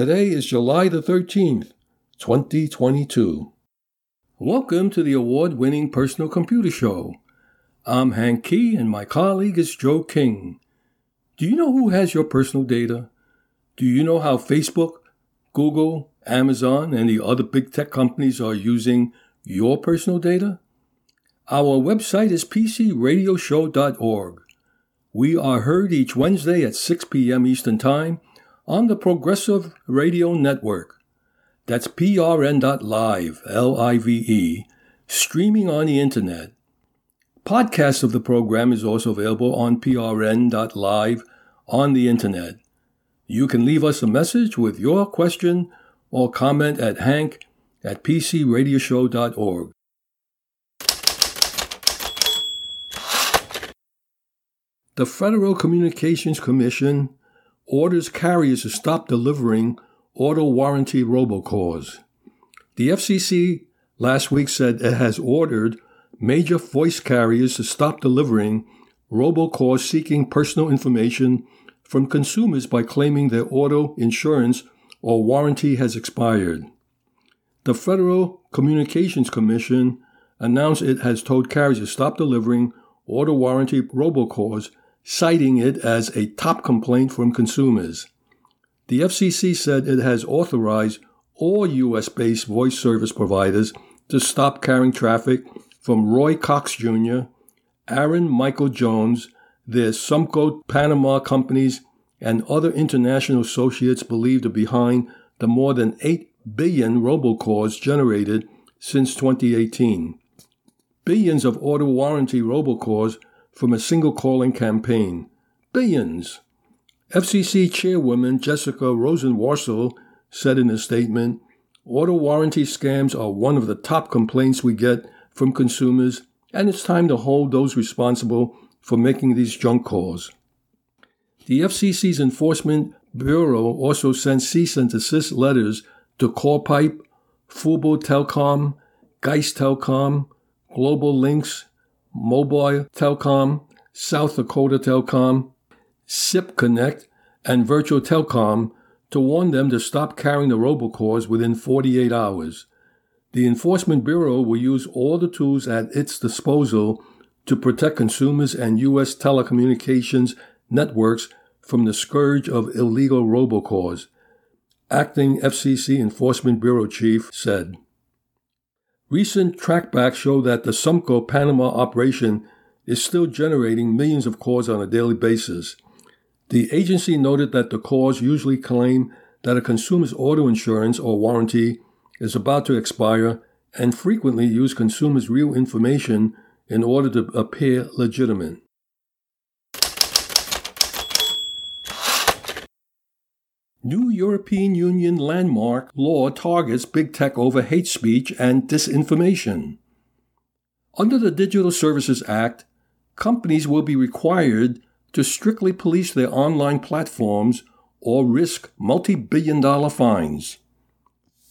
Today is July the 13th, 2022. Welcome to the award winning Personal Computer Show. I'm Hank Key and my colleague is Joe King. Do you know who has your personal data? Do you know how Facebook, Google, Amazon, and the other big tech companies are using your personal data? Our website is pcradioshow.org. We are heard each Wednesday at 6 p.m. Eastern Time on the Progressive Radio Network. That's prn.live, L I V E, streaming on the internet. Podcast of the program is also available on prn.live on the internet. You can leave us a message with your question or comment at hank at pcradioshow.org. The Federal Communications Commission orders carriers to stop delivering auto warranty robocalls. The FCC last week said it has ordered major voice carriers to stop delivering robocalls seeking personal information from consumers by claiming their auto insurance or warranty has expired. The Federal Communications Commission announced it has told carriers to stop delivering auto warranty robocalls, citing it as a top complaint from consumers. The FCC said it has authorized all U.S. based voice service providers to stop carrying traffic from Roy Cox Jr., Aaron Michael Jones, their Sumco Panama companies, and other international associates believed are behind the more than 8 billion robocalls generated since 2018. Billions of auto warranty robocalls from a single calling campaign. Billions. FCC Chairwoman Jessica Rosenworcel said in a statement Auto warranty scams are one of the top complaints we get from consumers, and it's time to hold those responsible for making these junk calls. The FCC's Enforcement Bureau also sent cease and desist letters to Callpipe, Fubo Telecom, Geist Telecom, Global Links, Mobile Telecom, South Dakota Telecom, SIP Connect, and Virtual Telecom to warn them to stop carrying the robocalls within 48 hours. The Enforcement Bureau will use all the tools at its disposal to protect consumers and U.S. telecommunications networks from the scourge of illegal robocalls. Acting FCC Enforcement Bureau Chief said. Recent tracebacks show that the Sumco Panama operation is still generating millions of calls on a daily basis. The agency noted that the calls usually claim that a consumer's auto insurance or warranty is about to expire and frequently use consumers' real information in order to appear legitimate. New European Union landmark law targets big tech over hate speech and disinformation. Under the Digital Services Act, companies will be required to strictly police their online platforms or risk multi billion dollar fines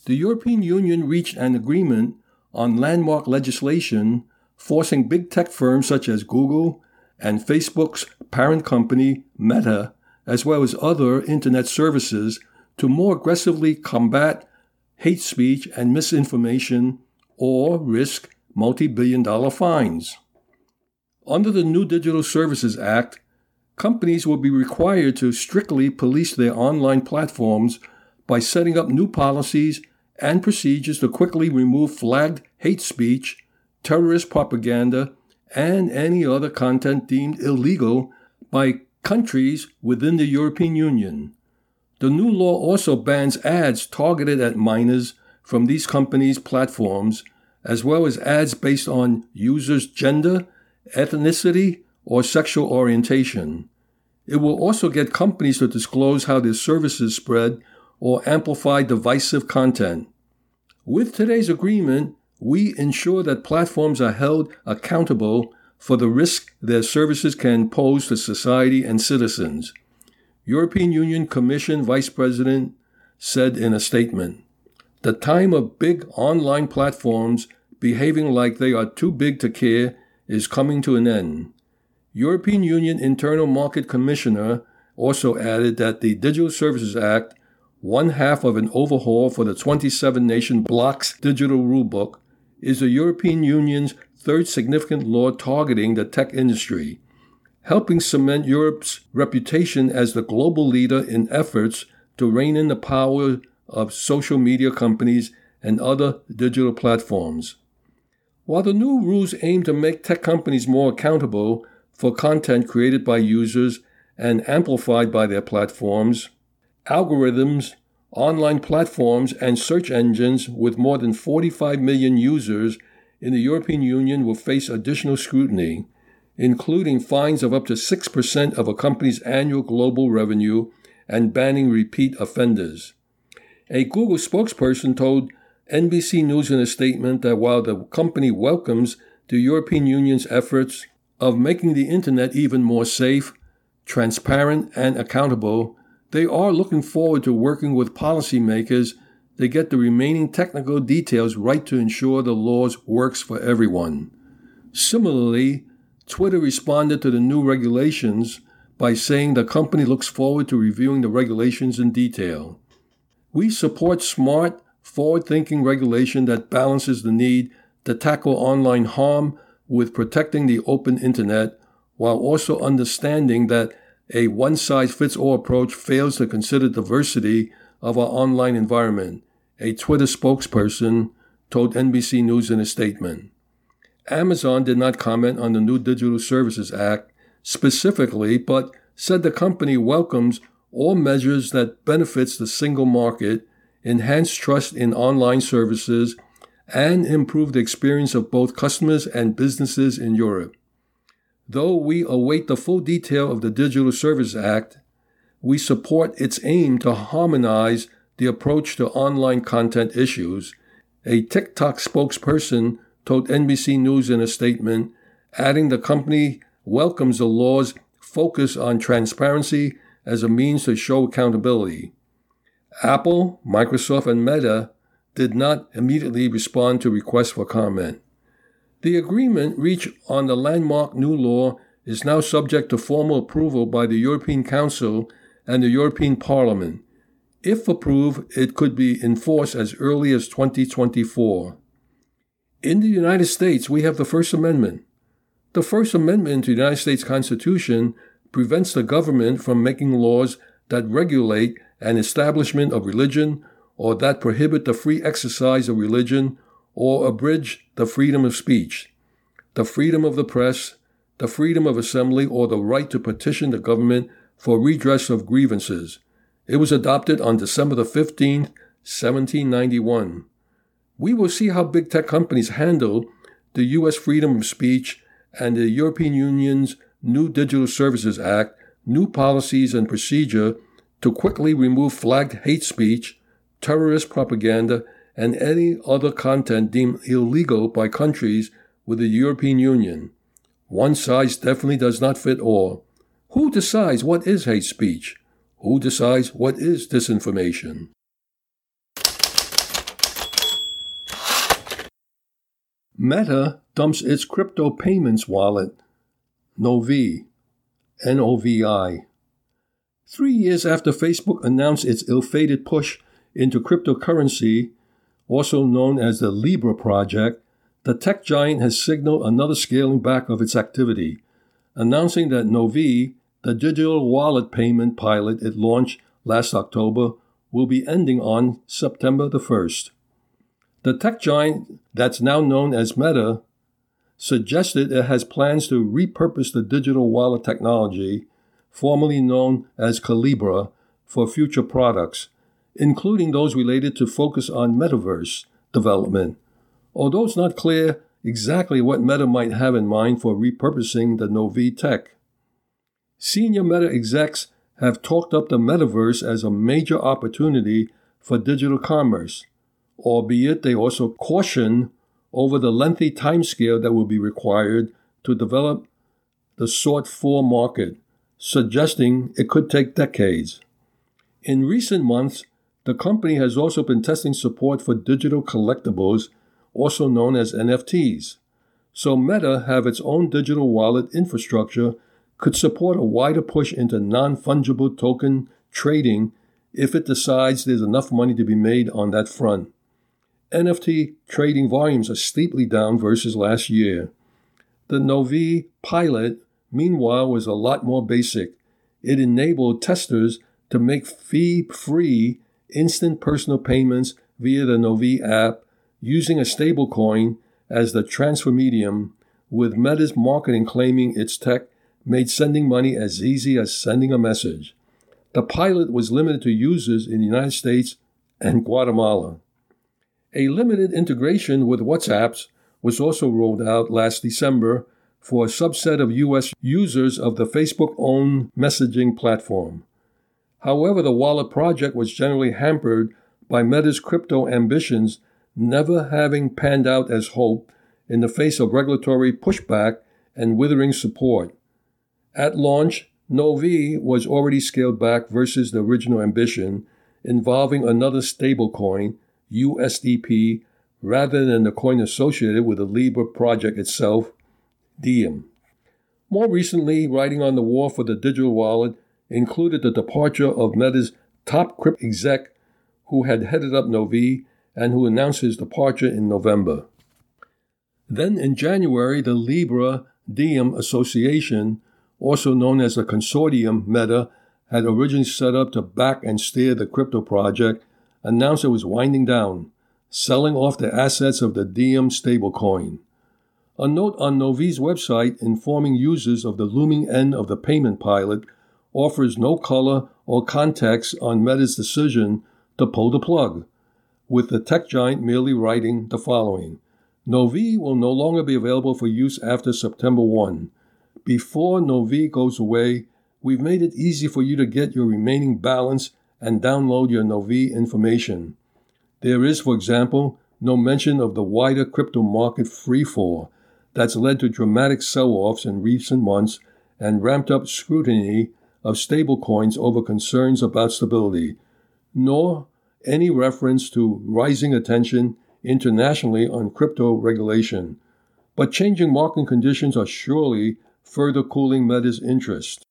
the European Union reached an agreement on landmark legislation forcing big tech firms such as Google and Facebook's parent company, Meta, as well as other internet services, to more aggressively combat hate speech and misinformation or risk multi billion dollar fines. Under the new Digital Services Act, companies will be required to strictly police their online platforms by setting up new policies and procedures to quickly remove flagged hate speech, terrorist propaganda, and any other content deemed illegal by countries within the European Union. The new law also bans ads targeted at minors from these companies' platforms, as well as ads based on users' gender, ethnicity, or sexual orientation. It will also get companies to disclose how their services spread or amplify divisive content. With today's agreement, we ensure that platforms are held accountable for the risk their services can pose to society and citizens. European Union Commission Vice President said in a statement The time of big online platforms behaving like they are too big to care is coming to an end. European Union Internal Market Commissioner also added that the Digital Services Act one half of an overhaul for the 27 nation bloc's digital rulebook, is the European Union's third significant law targeting the tech industry, helping cement Europe's reputation as the global leader in efforts to rein in the power of social media companies and other digital platforms. While the new rules aim to make tech companies more accountable for content created by users and amplified by their platforms, algorithms, online platforms, and search engines with more than 45 million users in the European Union will face additional scrutiny, including fines of up to 6% of a company's annual global revenue and banning repeat offenders. A Google spokesperson told NBC News in a statement that while the company welcomes the European Union's efforts of making the Internet even more safe, transparent, and accountable, they are looking forward to working with policymakers to get the remaining technical details right to ensure the laws works for everyone. Similarly, Twitter responded to the new regulations by saying the company looks forward to reviewing the regulations in detail. We support smart, forward thinking regulation that balances the need to tackle online harm with protecting the open internet while also understanding that a one size fits all approach fails to consider diversity of our online environment, a Twitter spokesperson told NBC News in a statement. Amazon did not comment on the new Digital Services Act specifically, but said the company welcomes all measures that benefits the single market, enhance trust in online services, and improve the experience of both customers and businesses in Europe. Though we await the full detail of the Digital Services Act, we support its aim to harmonize the approach to online content issues. A TikTok spokesperson told NBC News in a statement, adding the company welcomes the law's focus on transparency as a means to show accountability. Apple, Microsoft, and Meta did not immediately respond to requests for comment. The agreement reached on the landmark new law is now subject to formal approval by the European Council and the European Parliament. If approved, it could be enforced as early as 2024. In the United States, we have the First Amendment. The First Amendment to the United States Constitution prevents the government from making laws that regulate an establishment of religion or that prohibit the free exercise of religion or abridge the freedom of speech, the freedom of the press, the freedom of assembly, or the right to petition the government for redress of grievances. It was adopted on December the 15th, 1791. We will see how big tech companies handle the U.S. freedom of speech and the European Union's new Digital Services Act, new policies and procedure to quickly remove flagged hate speech, terrorist propaganda, and any other content deemed illegal by countries with the European Union. One size definitely does not fit all. Who decides what is hate speech? Who decides what is disinformation? Meta dumps its crypto payments wallet, Novi, N O V I. Three years after Facebook announced its ill fated push into cryptocurrency, also known as the Libra project, the tech giant has signaled another scaling back of its activity, announcing that Novi, the digital wallet payment pilot it launched last October, will be ending on September the 1st. The tech giant that's now known as Meta suggested it has plans to repurpose the digital wallet technology, formerly known as Calibra, for future products, including those related to focus on metaverse development. Although it's not clear exactly what Meta might have in mind for repurposing the Novi tech. Senior Meta execs have talked up the metaverse as a major opportunity for digital commerce, albeit they also caution over the lengthy timescale that will be required to develop the sought for market, suggesting it could take decades. In recent months, the company has also been testing support for digital collectibles, also known as NFTs. So Meta have its own digital wallet infrastructure could support a wider push into non-fungible token trading if it decides there's enough money to be made on that front. NFT trading volumes are steeply down versus last year. The Novi pilot, meanwhile, was a lot more basic. It enabled testers to make fee free instant personal payments via the Novi app using a stablecoin as the transfer medium, with Meta's marketing claiming its tech made sending money as easy as sending a message. The pilot was limited to users in the United States and Guatemala. A limited integration with WhatsApps was also rolled out last December for a subset of U.S. users of the Facebook owned messaging platform. However, the wallet project was generally hampered by Meta's crypto ambitions never having panned out as hoped in the face of regulatory pushback and withering support. At launch, Novi was already scaled back versus the original ambition, involving another stablecoin, USDP, rather than the coin associated with the Libra project itself, Diem. More recently, writing on the war for the digital wallet included the departure of Meta's top crypto exec who had headed up Novi and who announced his departure in November. Then in January, the Libra Diem Association, also known as the Consortium Meta, had originally set up to back and steer the crypto project, announced it was winding down, selling off the assets of the Diem stablecoin. A note on Novi's website informing users of the looming end of the payment pilot offers no color or context on Meta's decision to pull the plug, with the tech giant merely writing the following Novi will no longer be available for use after September 1. Before Novi goes away, we've made it easy for you to get your remaining balance and download your Novi information. There is, for example, no mention of the wider crypto market freefall that's led to dramatic sell offs in recent months and ramped up scrutiny of stablecoins over concerns about stability, nor any reference to rising attention internationally on crypto regulation. But changing market conditions are surely further cooling Meta's interest.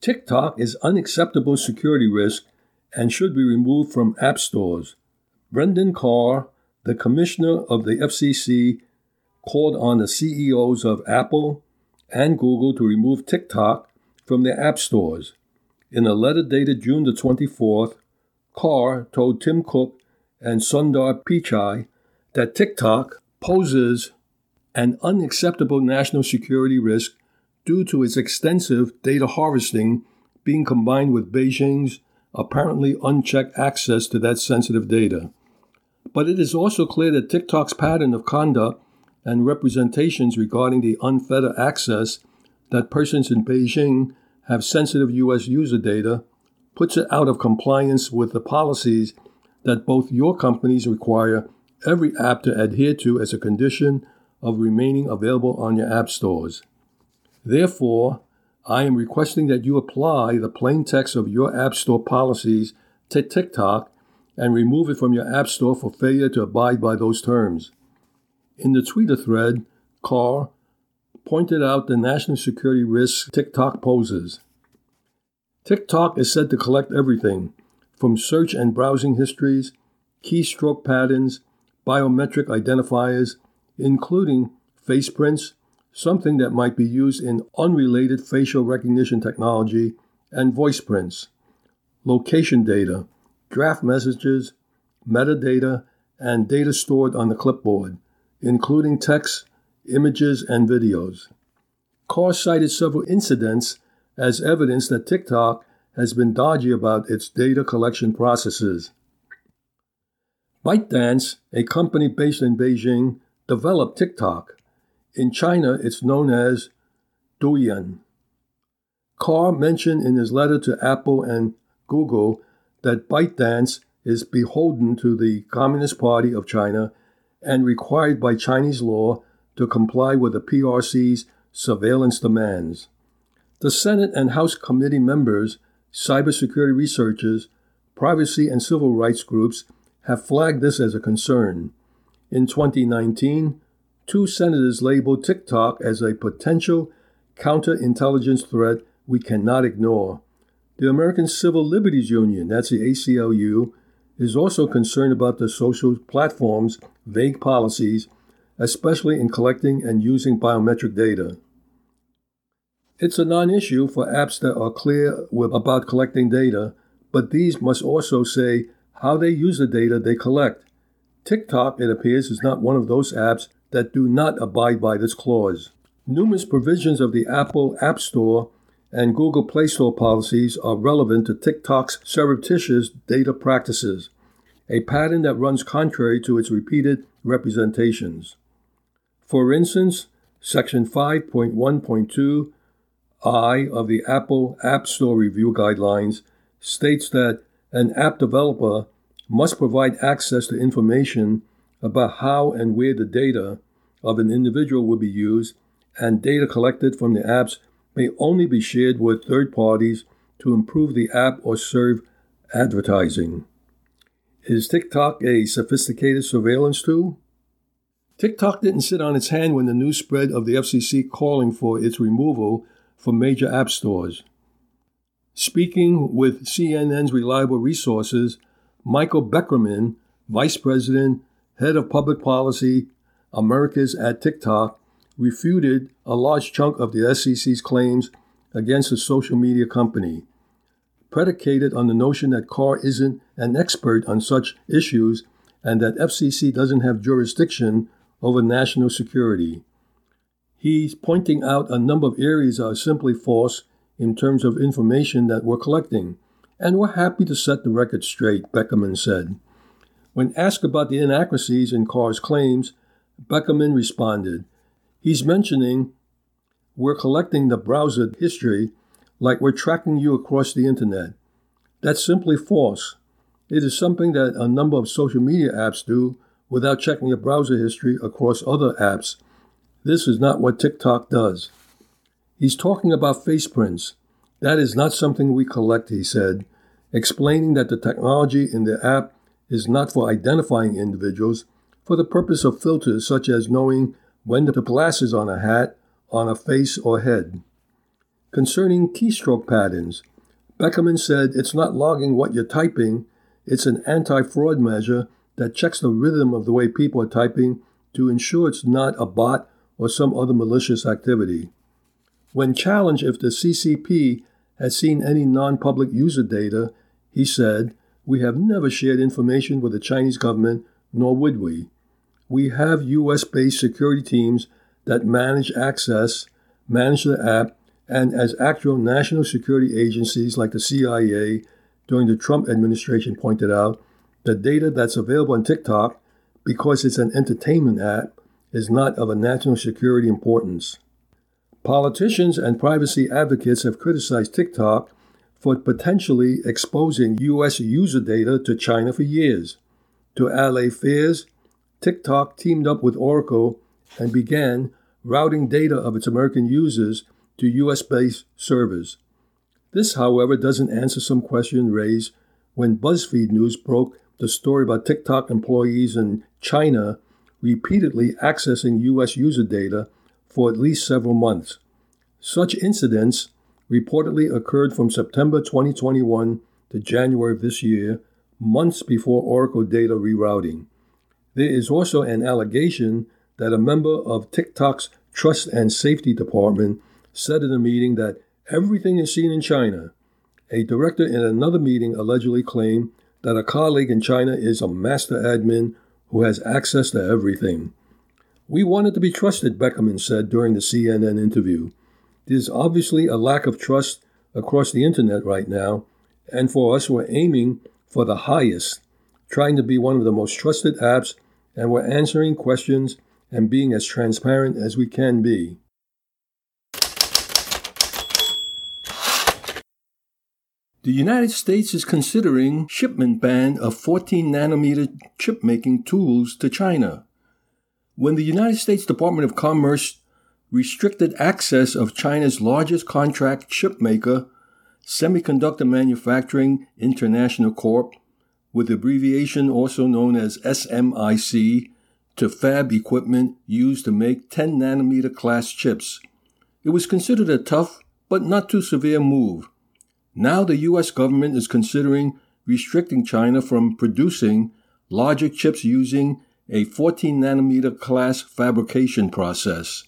TikTok is unacceptable security risk and should be removed from app stores. Brendan Carr, the commissioner of the FCC, called on the CEOs of Apple and Google to remove TikTok from their app stores. In a letter dated June the 24th, Carr told Tim Cook and Sundar Pichai that TikTok poses an unacceptable national security risk due to its extensive data harvesting being combined with Beijing's apparently unchecked access to that sensitive data. But it is also clear that TikTok's pattern of conduct and representations regarding the unfettered access that persons in Beijing have sensitive U.S. user data puts it out of compliance with the policies that both your companies require every app to adhere to as a condition of remaining available on your app stores. Therefore, I am requesting that you apply the plain text of your App Store policies to TikTok and remove it from your App Store for failure to abide by those terms. In the Twitter thread, Carr pointed out the national security risks TikTok poses. TikTok is said to collect everything from search and browsing histories, keystroke patterns, biometric identifiers, including face prints, something that might be used in unrelated facial recognition technology, and voice prints, location data, draft messages, metadata, and data stored on the clipboard including text, images, and videos. Carr cited several incidents as evidence that TikTok has been dodgy about its data collection processes. ByteDance, a company based in Beijing, developed TikTok. In China, it's known as Douyin. Carr mentioned in his letter to Apple and Google that ByteDance is beholden to the Communist Party of China and required by Chinese law to comply with the PRC's surveillance demands. The Senate and House committee members, cybersecurity researchers, privacy and civil rights groups have flagged this as a concern. In 2019, two senators labeled TikTok as a potential counterintelligence threat we cannot ignore. The American Civil Liberties Union, that's the ACLU, is also concerned about the social platforms' vague policies, especially in collecting and using biometric data. It's a non issue for apps that are clear about collecting data, but these must also say how they use the data they collect. TikTok, it appears, is not one of those apps that do not abide by this clause. Numerous provisions of the Apple App Store and Google Play Store policies are relevant to TikTok's surreptitious data practices, a pattern that runs contrary to its repeated representations. For instance, Section 5.1.2 I of the Apple App Store Review Guidelines states that an app developer must provide access to information about how and where the data of an individual will be used, and data collected from the apps may only be shared with third parties to improve the app or serve advertising. Is TikTok a sophisticated surveillance tool? TikTok didn't sit on its hand when the news spread of the FCC calling for its removal from major app stores. Speaking with CNN's Reliable Resources, Michael Beckerman, Vice President, Head of Public Policy, Americas at TikTok, refuted a large chunk of the FCC's claims against the social media company, predicated on the notion that Carr isn't an expert on such issues and that FCC doesn't have jurisdiction over national security. He's pointing out a number of areas are simply false in terms of information that we're collecting, and we're happy to set the record straight, Beckerman said. When asked about the inaccuracies in Carr's claims, Beckerman responded, He's mentioning we're collecting the browser history like we're tracking you across the internet. That's simply false. It is something that a number of social media apps do without checking your browser history across other apps. This is not what TikTok does. He's talking about face prints. That is not something we collect, he said, explaining that the technology in the app is not for identifying individuals, for the purpose of filters such as knowing when to put glasses on a hat, on a face or head. Concerning keystroke patterns, Beckerman said it's not logging what you're typing, it's an anti fraud measure that checks the rhythm of the way people are typing to ensure it's not a bot or some other malicious activity. When challenged if the CCP had seen any non public user data, he said, We have never shared information with the Chinese government, nor would we. We have US based security teams that manage access, manage the app, and as actual national security agencies like the CIA during the Trump administration pointed out, the data that's available on TikTok, because it's an entertainment app, is not of a national security importance. Politicians and privacy advocates have criticized TikTok for potentially exposing U.S. user data to China for years. To allay fears, TikTok teamed up with Oracle and began routing data of its American users to US based servers. This, however, doesn't answer some question raised when BuzzFeed News broke the story about TikTok employees in China repeatedly accessing US user data for at least several months. Such incidents reportedly occurred from September 2021 to January of this year, months before Oracle data rerouting. There is also an allegation that a member of TikTok's Trust and Safety Department said in a meeting that everything is seen in China. A director in another meeting allegedly claimed that a colleague in China is a master admin who has access to everything. We wanted to be trusted, Beckerman said during the CNN interview. There's obviously a lack of trust across the internet right now, and for us, we're aiming for the highest, trying to be one of the most trusted apps and we're answering questions and being as transparent as we can be. The United States is considering shipment ban of 14 nanometer chip making tools to China. When the United States Department of Commerce restricted access of China's largest contract chip maker, Semiconductor Manufacturing International Corp, with abbreviation also known as SMIC, to fab equipment used to make 10 nanometer class chips. It was considered a tough but not too severe move. Now the US government is considering restricting China from producing logic chips using a 14 nanometer class fabrication process.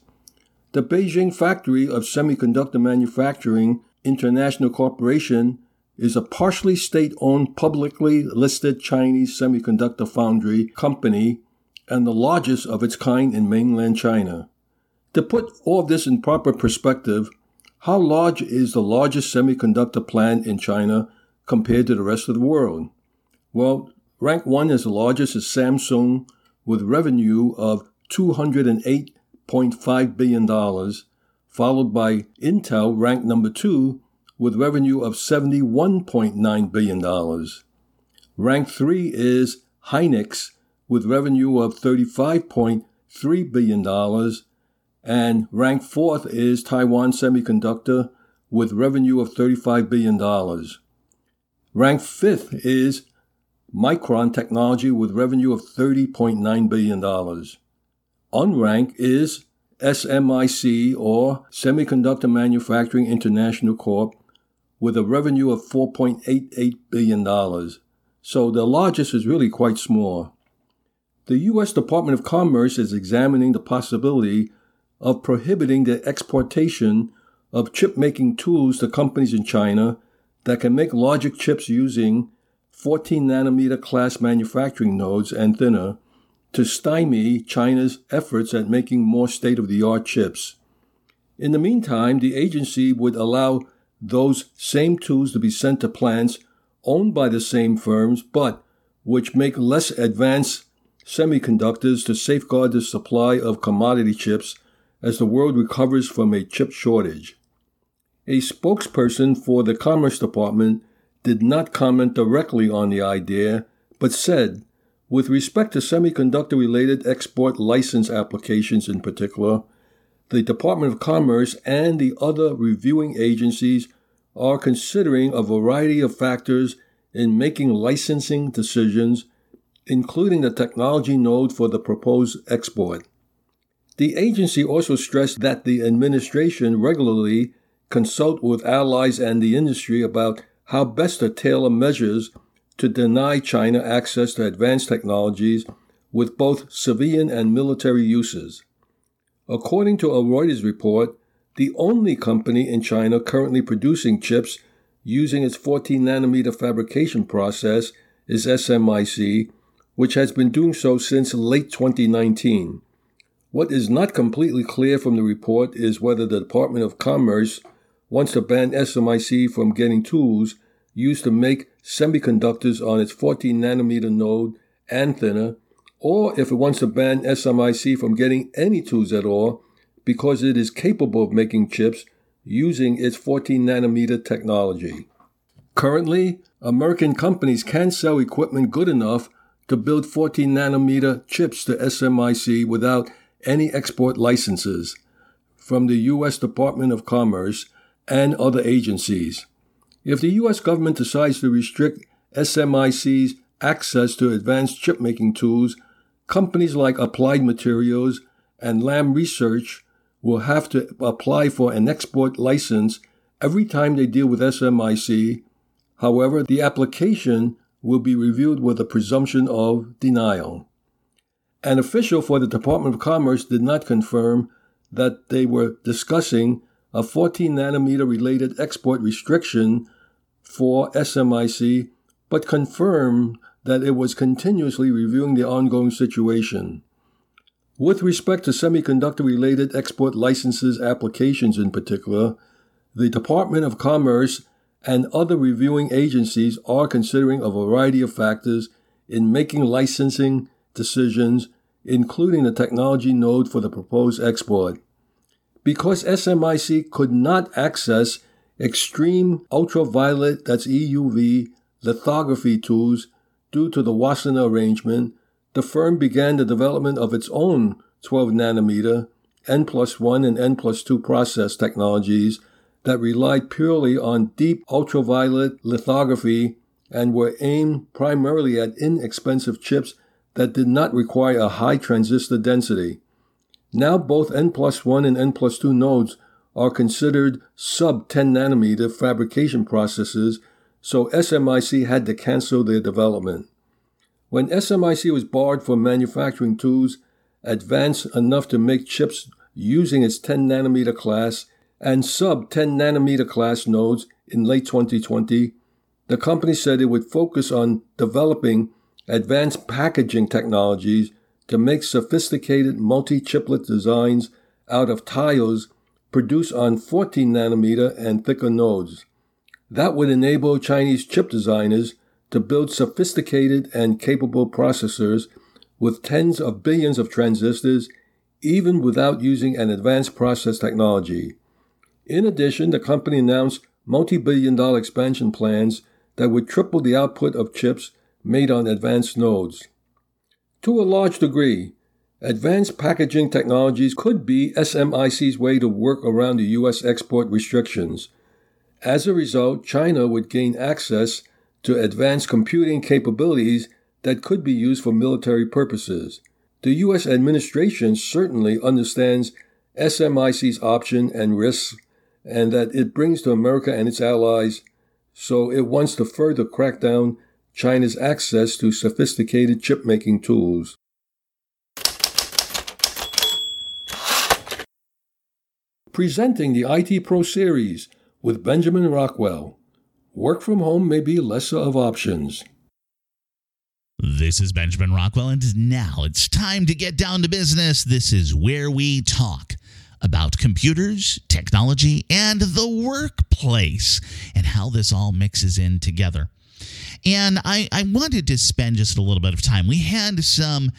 The Beijing Factory of Semiconductor Manufacturing International Corporation is a partially state owned, publicly listed Chinese semiconductor foundry company and the largest of its kind in mainland China. To put all this in proper perspective, how large is the largest semiconductor plant in China compared to the rest of the world? Well, rank one as the largest is Samsung with revenue of $208.5 billion, followed by Intel, ranked number two, with revenue of $71.9 billion. Rank three is Hynix, with revenue of $35.3 billion, and rank fourth is Taiwan Semiconductor, with revenue of $35 billion. Rank fifth is Micron Technology with revenue of $30.9 billion. Unranked is SMIC or Semiconductor Manufacturing International Corp with a revenue of $4.88 billion. So the largest is really quite small. The U.S. Department of Commerce is examining the possibility of prohibiting the exportation of chip making tools to companies in China that can make logic chips using 14 nanometer class manufacturing nodes and thinner to stymie China's efforts at making more state of the art chips. In the meantime, the agency would allow those same tools to be sent to plants owned by the same firms, but which make less advanced semiconductors to safeguard the supply of commodity chips as the world recovers from a chip shortage. A spokesperson for the Commerce Department did not comment directly on the idea, but said, with respect to semiconductor related export license applications in particular, the Department of Commerce and the other reviewing agencies are considering a variety of factors in making licensing decisions, including the technology node for the proposed export. The agency also stressed that the administration regularly consult with allies and the industry about how best to tailor measures to deny China access to advanced technologies with both civilian and military uses. According to a Reuters report, the only company in China currently producing chips using its 14 nanometer fabrication process is SMIC, which has been doing so since late 2019. What is not completely clear from the report is whether the Department of Commerce wants to ban SMIC from getting tools used to make semiconductors on its 14 nanometer node and thinner, or if it wants to ban SMIC from getting any tools at all because it is capable of making chips using its 14 nanometer technology. Currently, American companies can sell equipment good enough to build 14 nanometer chips to SMIC without any export licenses from the U.S. Department of Commerce and other agencies. If the U.S. government decides to restrict SMIC's access to advanced chip making tools, companies like Applied Materials and Lam Research will have to apply for an export license every time they deal with SMIC. However, the application will be reviewed with a presumption of denial. An official for the Department of Commerce did not confirm that they were discussing a 14 nanometer related export restriction for SMIC, but confirmed that it was continuously reviewing the ongoing situation. With respect to semiconductor related export licenses applications in particular, the Department of Commerce and other reviewing agencies are considering a variety of factors in making licensing decisions, including the technology node for the proposed export. Because SMIC could not access extreme ultraviolet, that's EUV, lithography tools due to the Wassenaar arrangement, the firm began the development of its own 12 nanometer, N plus 1 and N plus 2 process technologies that relied purely on deep ultraviolet lithography and were aimed primarily at inexpensive chips that did not require a high transistor density. Now both N plus 1 and N plus 2 nodes are considered sub 10 nanometer fabrication processes, so SMIC had to cancel their development. When SMIC was barred from manufacturing tools advanced enough to make chips using its 10 nanometer class and sub 10 nanometer class nodes in late 2020, the company said it would focus on developing advanced packaging technologies to make sophisticated multi chiplet designs out of tiles produced on 14 nanometer and thicker nodes. That would enable Chinese chip designers to build sophisticated and capable processors with tens of billions of transistors, even without using an advanced process technology. In addition, the company announced multi billion dollar expansion plans that would triple the output of chips made on advanced nodes. To a large degree, advanced packaging technologies could be SMIC's way to work around the U.S. export restrictions. As a result, China would gain access to advanced computing capabilities that could be used for military purposes. The U.S. administration certainly understands SMIC's option and risks and that it brings to America and its allies, so it wants to further crack down China's access to sophisticated chip making tools. Presenting the IT Pro series with Benjamin Rockwell. Work from home may be lesser of options. This is Benjamin Rockwell, and now it's time to get down to business. This is where we talk about computers, technology, and the workplace, and how this all mixes in together. And I, I wanted to spend just a little bit of time. We had some.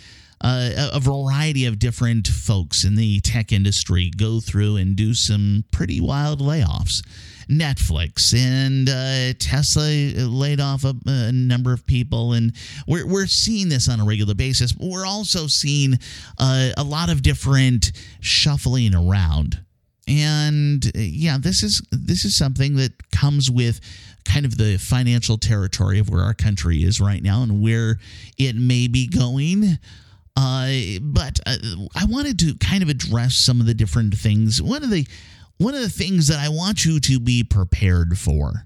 Uh, a variety of different folks in the tech industry go through and do some pretty wild layoffs. Netflix and uh, Tesla laid off a, a, number of people, and we're, we're seeing this on a regular basis. We're also seeing uh, a lot of different shuffling around. And uh, yeah, this is this is something that comes with kind of the financial territory of where our country is right now and where it may be going. Uh, but uh, I wanted to kind of address some of the different things. One of the one of the things that I want you to be prepared for,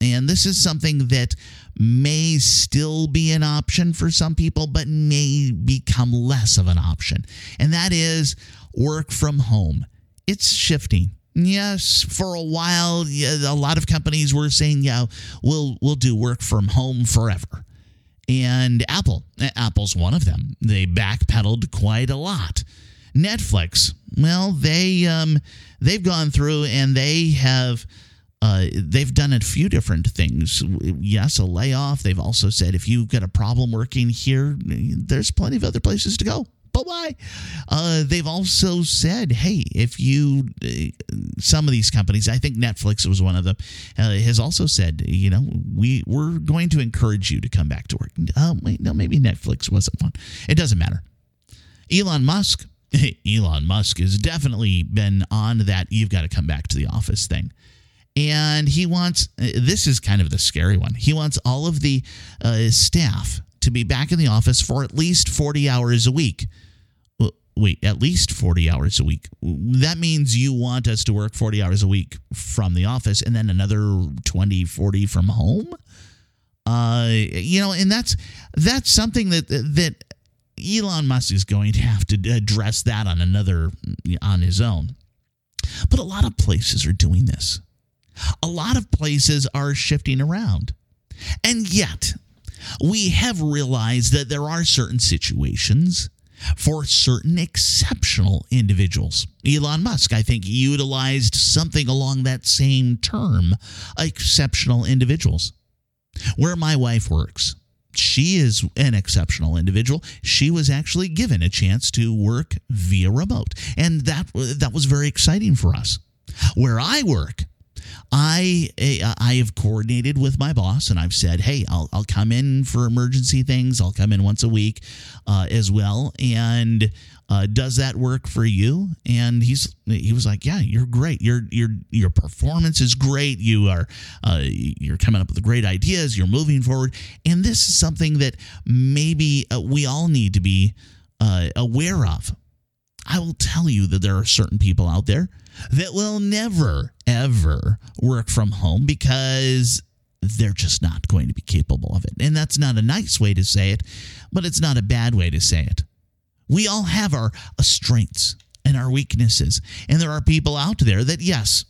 and this is something that may still be an option for some people, but may become less of an option, and that is work from home. It's shifting. Yes, for a while, a lot of companies were saying, "Yeah, we'll we'll do work from home forever." And Apple, Apple's one of them. They backpedaled quite a lot. Netflix, well, they um, they've gone through and they have uh, they've done a few different things. Yes, a layoff. They've also said if you've got a problem working here, there's plenty of other places to go. Bye. Uh, they've also said, hey, if you, uh, some of these companies, I think Netflix was one of them, uh, has also said, you know, we we're going to encourage you to come back to work. Oh, wait, no, maybe Netflix wasn't one. It doesn't matter. Elon Musk Elon Musk has definitely been on that you've got to come back to the office thing. And he wants, this is kind of the scary one. He wants all of the uh, staff to be back in the office for at least 40 hours a week. Wait, at least 40 hours a week. That means you want us to work 40 hours a week from the office and then another 20, 40 from home? Uh, you know, and that's that's something that that Elon Musk is going to have to address that on another on his own. But a lot of places are doing this. A lot of places are shifting around. And yet, we have realized that there are certain situations for certain exceptional individuals. Elon Musk, I think, utilized something along that same term exceptional individuals. Where my wife works, she is an exceptional individual. She was actually given a chance to work via remote, and that that was very exciting for us. Where I work, I I have coordinated with my boss, and I've said, "Hey, I'll I'll come in for emergency things. I'll come in once a week, uh, as well." And uh, does that work for you? And he's he was like, yeah, you're great. Your your your performance is great. You are uh, you're coming up with great ideas. You're moving forward, and this is something that maybe uh, we all need to be uh, aware of. I will tell you that there are certain people out there that will never, ever work from home because they're just not going to be capable of it. And that's not a nice way to say it, but it's not a bad way to say it. We all have our uh, strengths and our weaknesses. And there are people out there that, yes,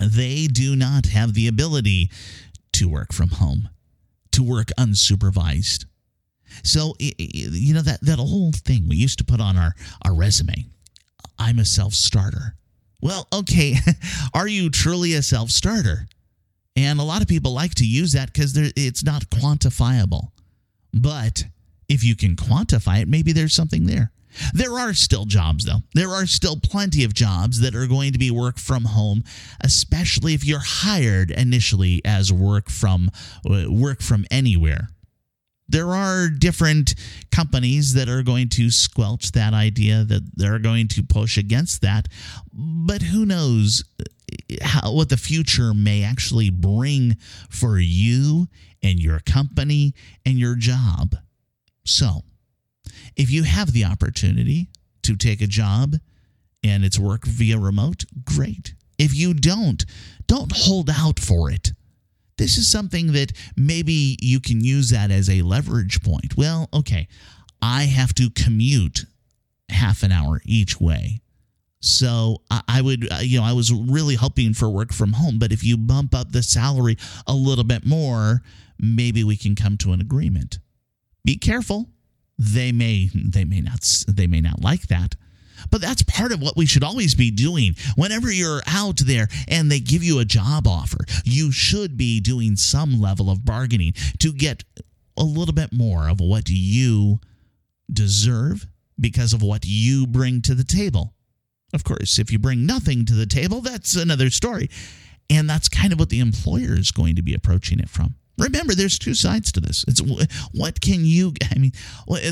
they do not have the ability to work from home, to work unsupervised. So, you know, that, that whole thing we used to put on our, our resume I'm a self starter. Well, okay, are you truly a self starter? And a lot of people like to use that because it's not quantifiable. But if you can quantify it, maybe there's something there. There are still jobs, though. There are still plenty of jobs that are going to be work from home, especially if you're hired initially as work from uh, work from anywhere. There are different companies that are going to squelch that idea, that they're going to push against that. But who knows uh, how, what the future may actually bring for you and your company and your job. So, if you have the opportunity to take a job and it's work via remote, great. If you don't, don't hold out for it. This is something that maybe you can use that as a leverage point. Well, okay, I have to commute half an hour each way. So I would, uh, you know, I was really hoping for work from home, but if you bump up the salary a little bit more, maybe we can come to an agreement. Be careful they may they may not they may not like that but that's part of what we should always be doing. Whenever you're out there and they give you a job offer you should be doing some level of bargaining to get a little bit more of what you deserve because of what you bring to the table. Of course if you bring nothing to the table that's another story. And that's kind of what the employer is going to be approaching it from Remember, there's two sides to this. It's what can you? I mean,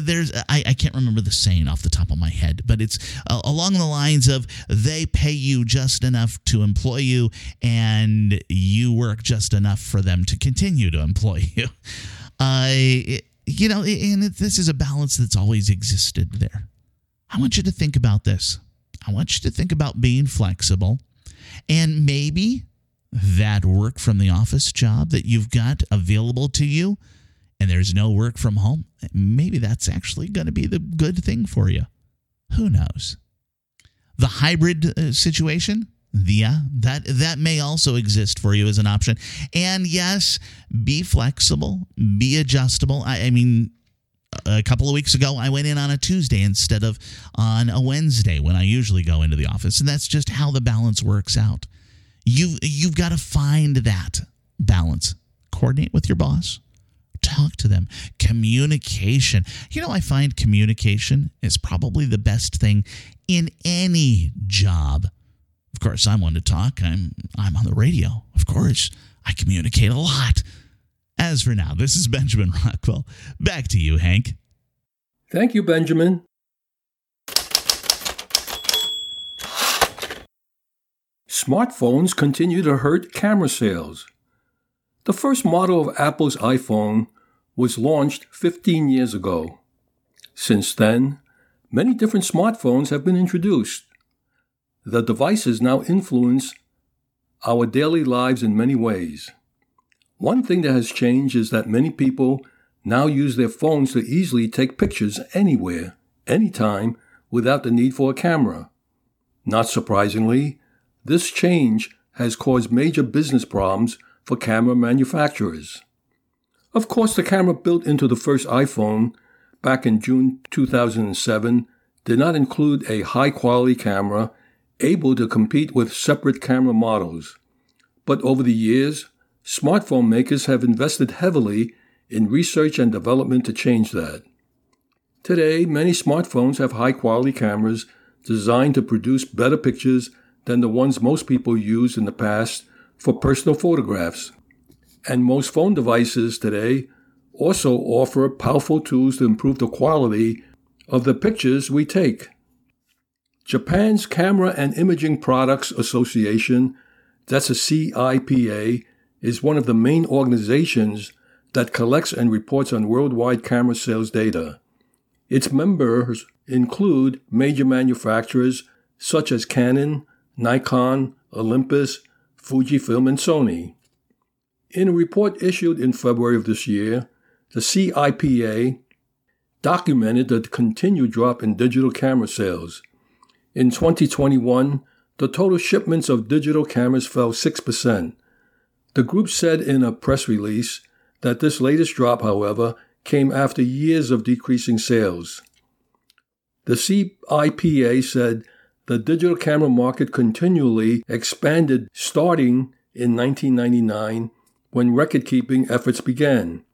there's I, I can't remember the saying off the top of my head, but it's uh, along the lines of they pay you just enough to employ you, and you work just enough for them to continue to employ you. Uh, it, you know, and it, this is a balance that's always existed there. I want you to think about this. I want you to think about being flexible, and maybe that work from the office job that you've got available to you and there's no work from home, maybe that's actually going to be the good thing for you. Who knows? The hybrid uh, situation, yeah, that that may also exist for you as an option. And yes, be flexible, be adjustable. I, I mean, a couple of weeks ago, I went in on a Tuesday instead of on a Wednesday when I usually go into the office, and that's just how the balance works out. You you've got to find that balance. Coordinate with your boss. Talk to them. Communication. You know, I find communication is probably the best thing in any job. Of course, I'm one to talk. I'm I'm on the radio. Of course, I communicate a lot. As for now, this is Benjamin Rockwell. Back to you, Hank. Thank you, Benjamin. Smartphones continue to hurt camera sales. The first model of Apple's iPhone was launched 15 years ago. Since then, many different smartphones have been introduced. The devices now influence our daily lives in many ways. One thing that has changed is that many people now use their phones to easily take pictures anywhere, anytime, without the need for a camera. Not surprisingly, this change has caused major business problems for camera manufacturers. Of course, the camera built into the first iPhone back in June 2007 did not include a high quality camera able to compete with separate camera models. But over the years, smartphone makers have invested heavily in research and development to change that. Today, many smartphones have high quality cameras designed to produce better pictures than the ones most people used in the past for personal photographs. And most phone devices today also offer powerful tools to improve the quality of the pictures we take. Japan's Camera and Imaging Products Association, that's a CIPA, is one of the main organizations that collects and reports on worldwide camera sales data. Its members include major manufacturers such as Canon, Nikon, Olympus, Fujifilm, and Sony. In a report issued in February of this year, the CIPA documented the continued drop in digital camera sales. In 2021, the total shipments of digital cameras fell 6%. The group said in a press release that this latest drop, however, came after years of decreasing sales. The CIPA said the digital camera market continually expanded starting in 1999 when record keeping efforts began.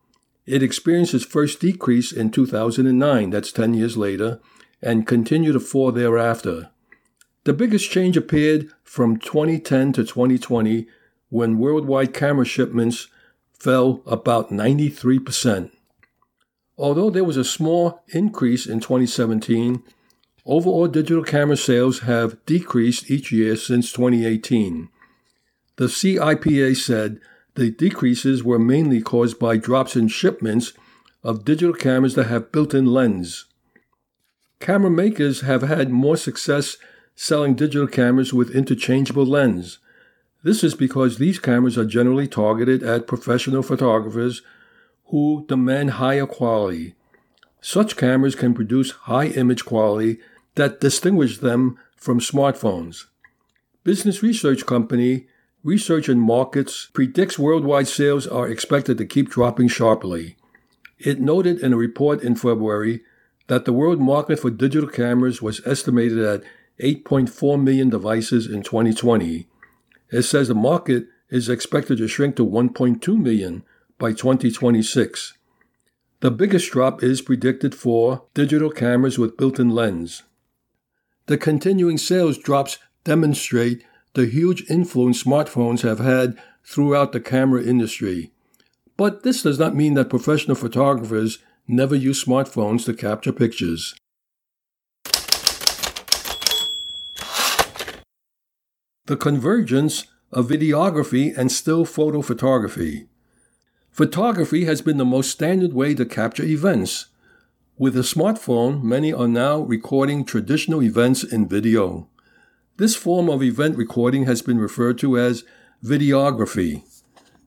It experienced its first decrease in 2009, that's 10 years later, and continued to fall thereafter. The biggest change appeared from 2010 to 2020 when worldwide camera shipments fell about 93%. Although there was a small increase in 2017, overall digital camera sales have decreased each year since 2018. The CIPA said the decreases were mainly caused by drops in shipments of digital cameras that have built in lens. Camera makers have had more success selling digital cameras with interchangeable lens. This is because these cameras are generally targeted at professional photographers who demand higher quality. Such cameras can produce high image quality that distinguish them from smartphones. Business research company Research and Markets predicts worldwide sales are expected to keep dropping sharply. It noted in a report in February that the world market for digital cameras was estimated at 8.4 million devices in 2020. It says the market is expected to shrink to 1.2 million by 2026. The biggest drop is predicted for digital cameras with built in lens. The continuing sales drops demonstrate the huge influence smartphones have had throughout the camera industry. But this does not mean that professional photographers never use smartphones to capture pictures. The convergence of videography and still photo photography. Photography has been the most standard way to capture events. With a smartphone, many are now recording traditional events in video. This form of event recording has been referred to as videography.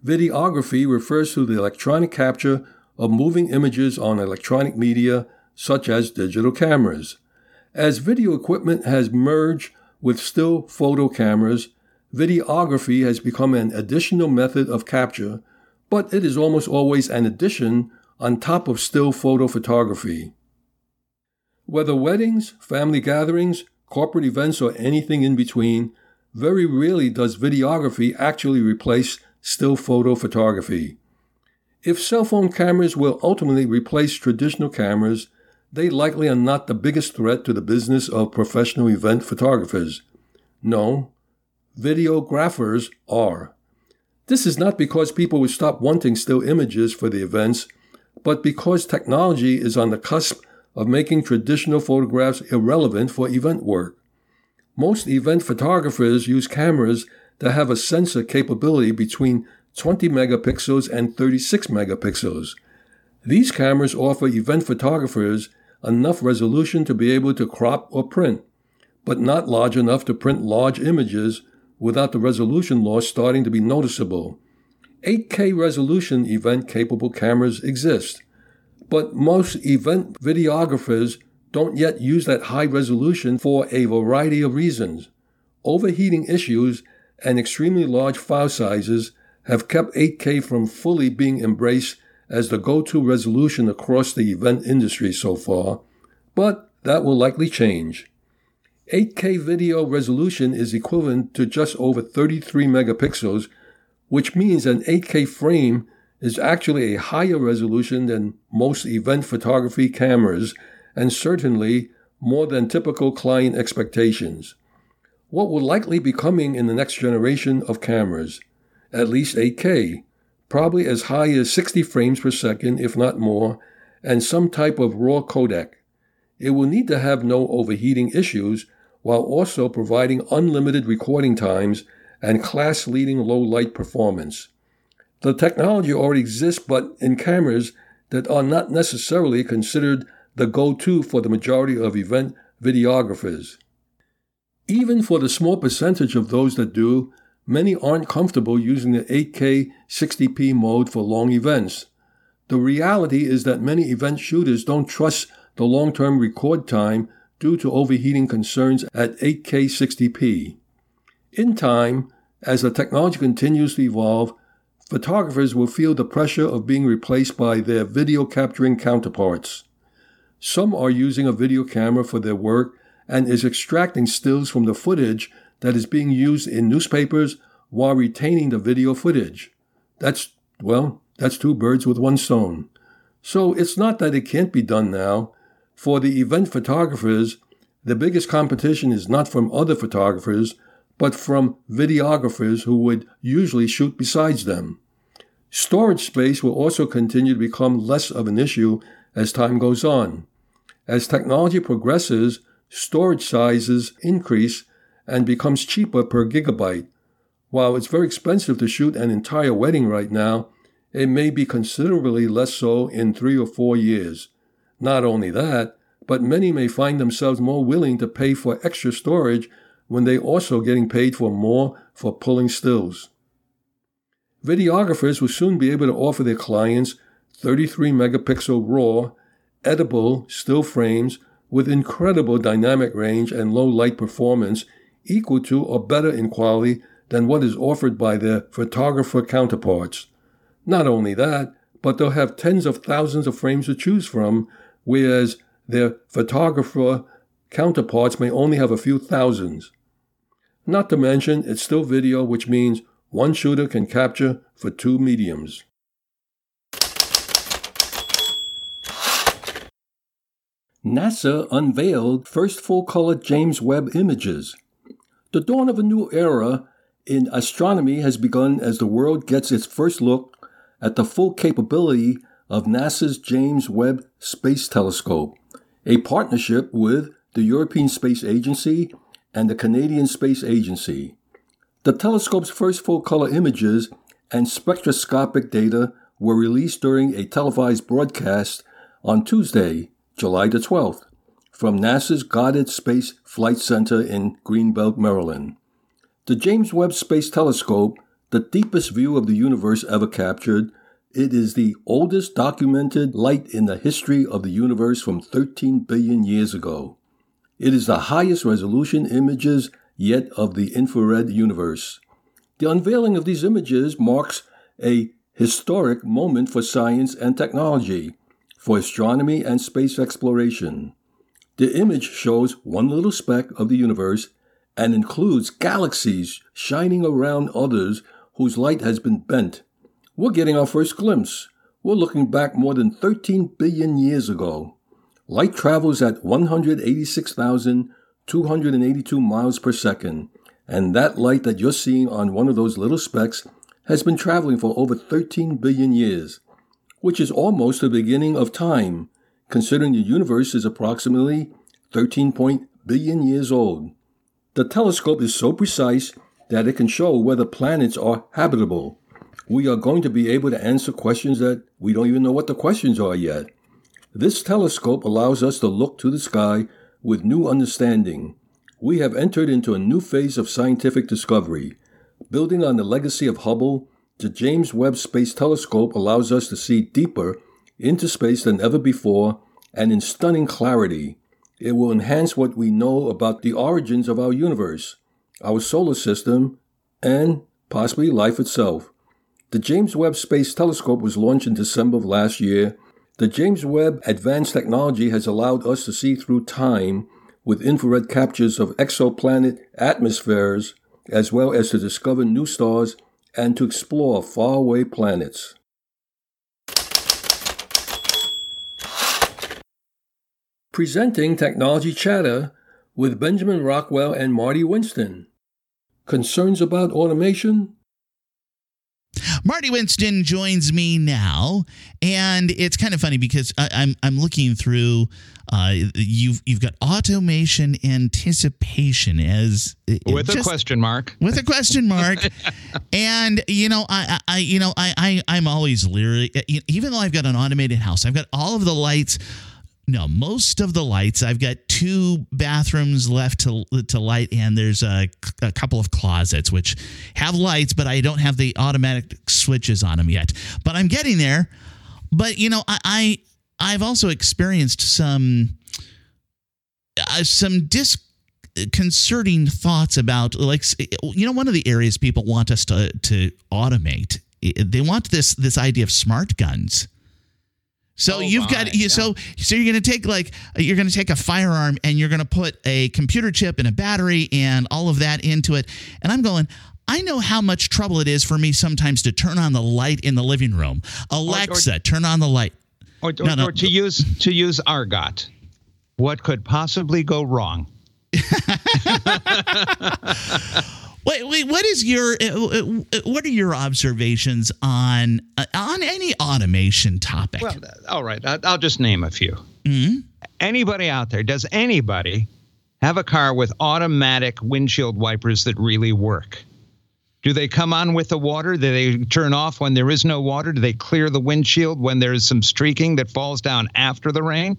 Videography refers to the electronic capture of moving images on electronic media such as digital cameras. As video equipment has merged with still photo cameras, videography has become an additional method of capture, but it is almost always an addition on top of still photo photography. Whether weddings, family gatherings, corporate events, or anything in between, very rarely does videography actually replace still photo photography. If cell phone cameras will ultimately replace traditional cameras, they likely are not the biggest threat to the business of professional event photographers. No, videographers are. This is not because people will stop wanting still images for the events, but because technology is on the cusp of making traditional photographs irrelevant for event work. Most event photographers use cameras that have a sensor capability between 20 megapixels and 36 megapixels. These cameras offer event photographers enough resolution to be able to crop or print, but not large enough to print large images without the resolution loss starting to be noticeable. 8K resolution event capable cameras exist. But most event videographers don't yet use that high resolution for a variety of reasons. Overheating issues and extremely large file sizes have kept 8K from fully being embraced as the go to resolution across the event industry so far, but that will likely change. 8K video resolution is equivalent to just over 33 megapixels, which means an 8K frame is actually a higher resolution than most event photography cameras and certainly more than typical client expectations. What will likely be coming in the next generation of cameras? At least 8K, probably as high as 60 frames per second, if not more, and some type of RAW codec. It will need to have no overheating issues while also providing unlimited recording times and class leading low light performance. The technology already exists, but in cameras that are not necessarily considered the go to for the majority of event videographers. Even for the small percentage of those that do, many aren't comfortable using the 8K 60p mode for long events. The reality is that many event shooters don't trust the long term record time due to overheating concerns at 8K 60p. In time, as the technology continues to evolve, photographers will feel the pressure of being replaced by their video capturing counterparts. Some are using a video camera for their work and is extracting stills from the footage that is being used in newspapers while retaining the video footage. That's, well, that's two birds with one stone. So it's not that it can't be done now. For the event photographers, the biggest competition is not from other photographers, but from videographers who would usually shoot besides them. Storage space will also continue to become less of an issue as time goes on. As technology progresses, storage sizes increase and becomes cheaper per gigabyte. While it's very expensive to shoot an entire wedding right now, it may be considerably less so in three or four years. Not only that, but many may find themselves more willing to pay for extra storage when they also getting paid for more for pulling stills. Videographers will soon be able to offer their clients 33 megapixel raw, edible still frames with incredible dynamic range and low light performance equal to or better in quality than what is offered by their photographer counterparts. Not only that, but they'll have tens of thousands of frames to choose from, whereas their photographer counterparts may only have a few thousands. Not to mention, it's still video, which means one shooter can capture for two mediums. NASA unveiled first full color James Webb images. The dawn of a new era in astronomy has begun as the world gets its first look at the full capability of NASA's James Webb Space Telescope, a partnership with the European Space Agency and the Canadian Space Agency. The telescope's first full color images and spectroscopic data were released during a televised broadcast on Tuesday, July the 12th, from NASA's Goddard Space Flight Center in Greenbelt, Maryland. The James Webb Space Telescope, the deepest view of the universe ever captured, it is the oldest documented light in the history of the universe from 13 billion years ago. It is the highest resolution images yet of the infrared universe. The unveiling of these images marks a historic moment for science and technology, for astronomy and space exploration. The image shows one little speck of the universe and includes galaxies shining around others whose light has been bent. We're getting our first glimpse. We're looking back more than 13 billion years ago. Light travels at 186,282 miles per second, and that light that you're seeing on one of those little specks has been traveling for over 13 billion years, which is almost the beginning of time, considering the universe is approximately 13 billion years old. The telescope is so precise that it can show whether planets are habitable. We are going to be able to answer questions that we don't even know what the questions are yet. This telescope allows us to look to the sky with new understanding. We have entered into a new phase of scientific discovery. Building on the legacy of Hubble, the James Webb Space Telescope allows us to see deeper into space than ever before and in stunning clarity. It will enhance what we know about the origins of our universe, our solar system, and possibly life itself. The James Webb Space Telescope was launched in December of last year the James Webb advanced technology has allowed us to see through time with infrared captures of exoplanet atmospheres, as well as to discover new stars and to explore faraway planets. Presenting Technology Chatter with Benjamin Rockwell and Marty Winston. Concerns about automation? Marty Winston joins me now, and it's kind of funny because I, am I'm, I'm looking through. Uh, you've you've got automation anticipation as with just, a question mark. With a question mark, and you know I, I you know I, I I'm always leery. Even though I've got an automated house, I've got all of the lights No, most of the lights. I've got two bathrooms left to to light, and there's a, a couple of closets which have lights, but I don't have the automatic switches on them yet. But I'm getting there. But you know, I, I I've also experienced some uh, some disconcerting thoughts about like you know one of the areas people want us to to automate. They want this this idea of smart guns so oh you've my, got you yeah. so so you're going to take like you're going to take a firearm and you're going to put a computer chip and a battery and all of that into it. And I'm going I know how much trouble it is for me sometimes to turn on the light in the living room. Alexa, or, or, turn on the light. Or, no, no. or to use to use Argot. What could possibly go wrong? Wait, wait, what is your uh, uh, what are your observations on uh, on any automation topic? Well, all right, I'll just name a few. Mm-hmm. Anybody out there? Does anybody have a car with automatic windshield wipers that really work? Do they come on with the water? Do they turn off when there is no water? Do they clear the windshield when there is some streaking that falls down after the rain?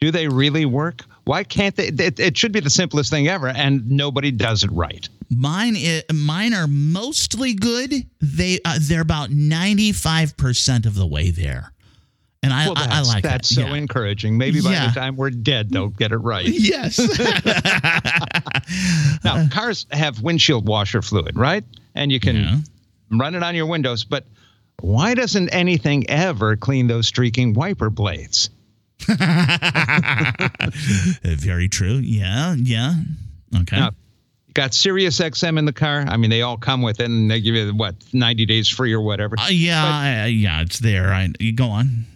Do they really work? Why can't they? It, it should be the simplest thing ever, and nobody does it right. Mine, is, mine are mostly good. They uh, they're about ninety five percent of the way there. And I, well, I, I, like that's that. so yeah. encouraging. Maybe by yeah. the time we're dead, they'll get it right. Yes. now, cars have windshield washer fluid, right? And you can yeah. run it on your windows. But why doesn't anything ever clean those streaking wiper blades? Very true. Yeah. Yeah. Okay. Now, got Sirius XM in the car. I mean, they all come with it, and they give you what ninety days free or whatever. Uh, yeah, but, yeah, it's there. I, you go on.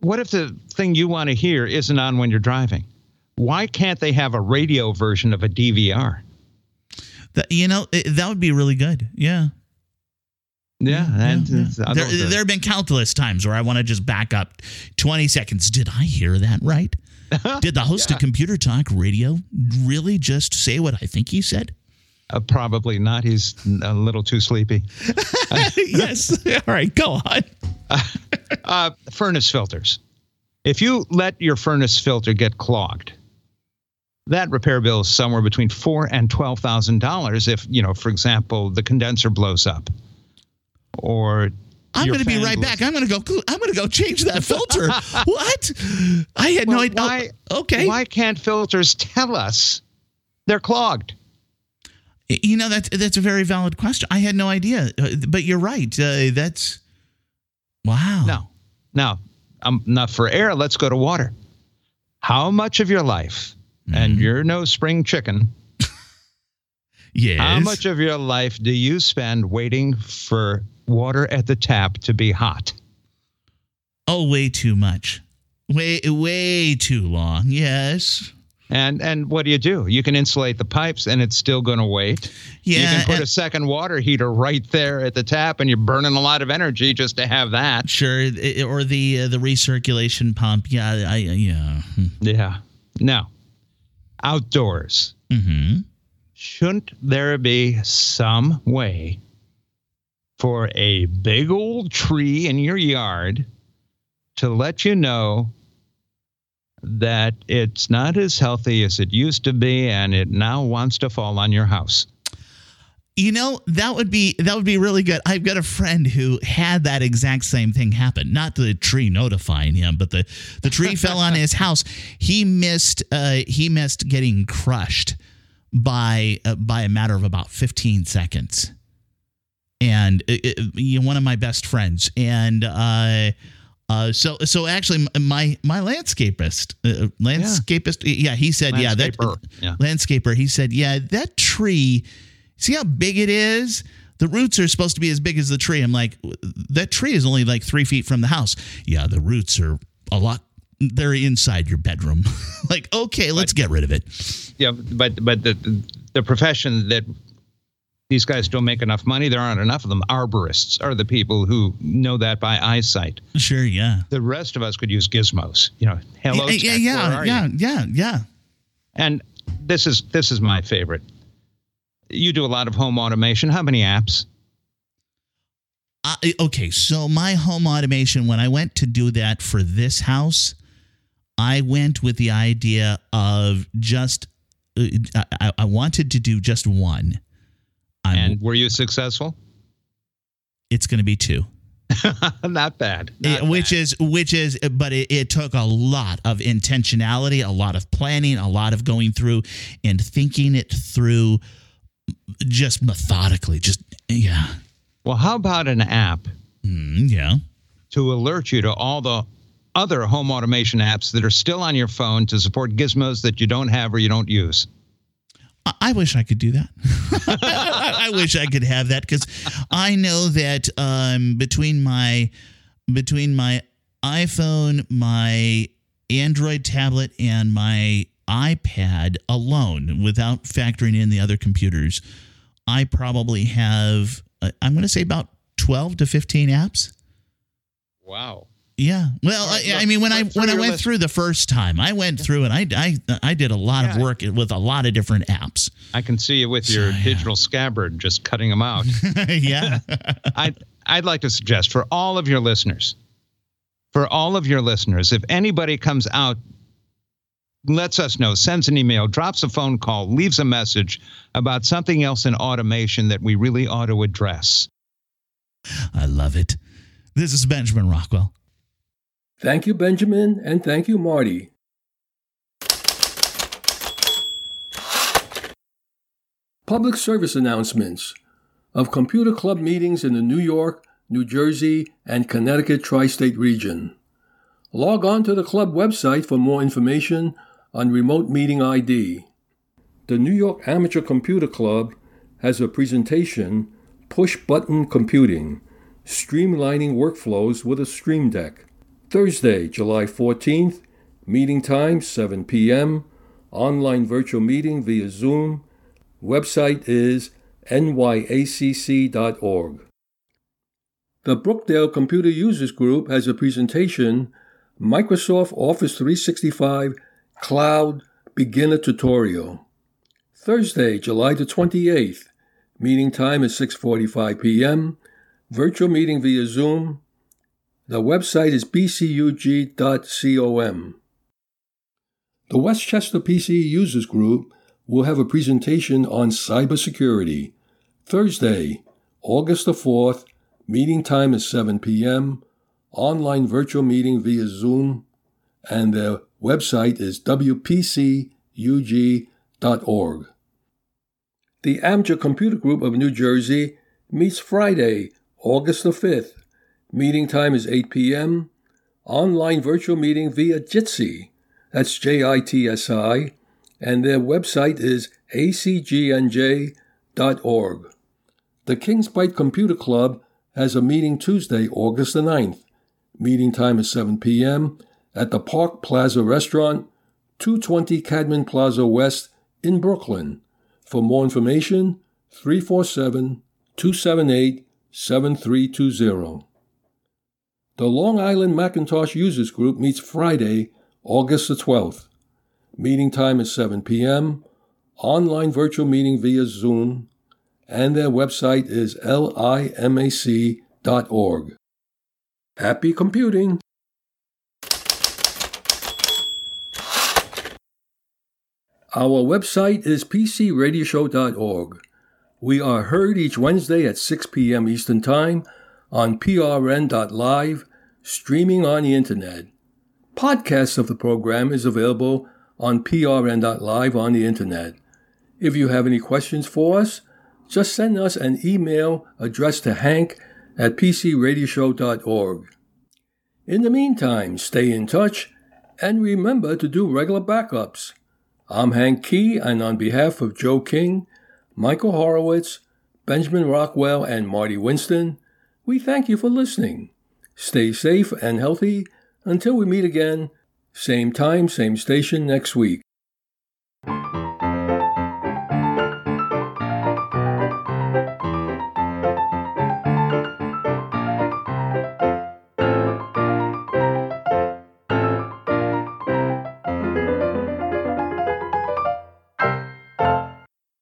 What if the thing you want to hear isn't on when you're driving? Why can't they have a radio version of a DVR? That you know that would be really good. Yeah. Yeah, and yeah, yeah. There, there have been countless times where I want to just back up 20 seconds. Did I hear that right? Did the host yeah. of Computer Talk Radio really just say what I think he said? Uh, probably not. He's a little too sleepy. yes. All right, go on. Uh, uh, furnace filters. If you let your furnace filter get clogged, that repair bill is somewhere between four and twelve thousand dollars. If you know, for example, the condenser blows up, or I'm going to be right back. I'm going to go. I'm going to go change that filter. what? I had well, no idea. Why, oh, okay. Why can't filters tell us they're clogged? You know that's that's a very valid question. I had no idea, uh, but you're right. Uh, that's wow. No, now, um, not for air. Let's go to water. How much of your life, mm. and you're no spring chicken. yes. How much of your life do you spend waiting for water at the tap to be hot? Oh, way too much. Way way too long. Yes. And and what do you do? You can insulate the pipes and it's still going to wait. Yeah. You can put a second water heater right there at the tap and you're burning a lot of energy just to have that. Sure, or the uh, the recirculation pump. Yeah, I yeah. Yeah. Now, outdoors. hmm Shouldn't there be some way for a big old tree in your yard to let you know that it's not as healthy as it used to be and it now wants to fall on your house. You know, that would be that would be really good. I've got a friend who had that exact same thing happen. Not the tree notifying him, but the the tree fell on his house. He missed uh he missed getting crushed by uh, by a matter of about 15 seconds and it, it, you know, one of my best friends, and uh, uh, so so actually my my landscapist uh, landscapist yeah. yeah. he said yeah that yeah. landscaper he said yeah that tree see how big it is the roots are supposed to be as big as the tree i'm like that tree is only like three feet from the house yeah the roots are a lot they're inside your bedroom like okay let's but, get rid of it yeah but but the the profession that these guys don't make enough money. There aren't enough of them. Arborists are the people who know that by eyesight. Sure, yeah. The rest of us could use gizmos. You know, hello, yeah, tech, yeah, yeah, yeah, yeah. And this is this is my favorite. You do a lot of home automation. How many apps? Okay, so my home automation, when I went to do that for this house, I went with the idea of just, uh, I, I wanted to do just one. I'm, and were you successful? It's going to be two. Not bad. Not it, which bad. is which is but it, it, took a lot of intentionality, a lot of planning, a lot of going through and thinking it through just methodically. Just yeah. Well, how about an app? Mm, yeah. To alert you to all the other home automation apps that are still on your phone to support gizmos that you don't have or you don't use. I wish I could do that. I wish I could have that because I know that um, between my between my iPhone, my Android tablet, and my iPad alone, without factoring in the other computers, I probably have uh, I'm going to say about twelve to fifteen apps. Wow. Yeah. Well, right, I, I, mean, when I when I went list. through the first time, I went through and I I I did a lot yeah. of work with a lot of different apps. I can see you with your so, yeah. digital scabbard just cutting them out. yeah. I I'd like to suggest for all of your listeners, for all of your listeners, if anybody comes out, lets us know, sends an email, drops a phone call, leaves a message about something else in automation that we really ought to address. I love it. This is Benjamin Rockwell. Thank you, Benjamin, and thank you, Marty. Public service announcements of computer club meetings in the New York, New Jersey, and Connecticut tri state region. Log on to the club website for more information on remote meeting ID. The New York Amateur Computer Club has a presentation Push Button Computing Streamlining Workflows with a Stream Deck. Thursday, July 14th, meeting time 7 p.m., online virtual meeting via Zoom. Website is nyacc.org. The Brookdale Computer Users Group has a presentation Microsoft Office 365 Cloud Beginner Tutorial. Thursday, July the 28th. Meeting time is 6:45 p.m. Virtual meeting via Zoom. The website is bcug.com. The Westchester PC Users Group will have a presentation on cybersecurity Thursday, August the 4th. Meeting time is 7 p.m. Online virtual meeting via Zoom, and their website is wpcug.org. The Amateur Computer Group of New Jersey meets Friday, August the 5th Meeting time is 8 p.m. Online virtual meeting via Jitsi. That's J I T S I. And their website is acgnj.org. The Kings Bite Computer Club has a meeting Tuesday, August the 9th. Meeting time is 7 p.m. at the Park Plaza Restaurant, 220 Cadman Plaza West in Brooklyn. For more information, 347 278 7320. The Long Island Macintosh Users Group meets Friday, August the 12th. Meeting time is 7 p.m. Online virtual meeting via Zoom, and their website is limac.org. Happy computing! Our website is pcradioshow.org. We are heard each Wednesday at 6 p.m. Eastern Time on prn.live, streaming on the internet. Podcasts of the program is available on prn.live on the internet. If you have any questions for us, just send us an email addressed to hank at pcradioshow.org. In the meantime, stay in touch and remember to do regular backups. I'm Hank Key, and on behalf of Joe King, Michael Horowitz, Benjamin Rockwell, and Marty Winston, we thank you for listening. Stay safe and healthy until we meet again, same time, same station next week.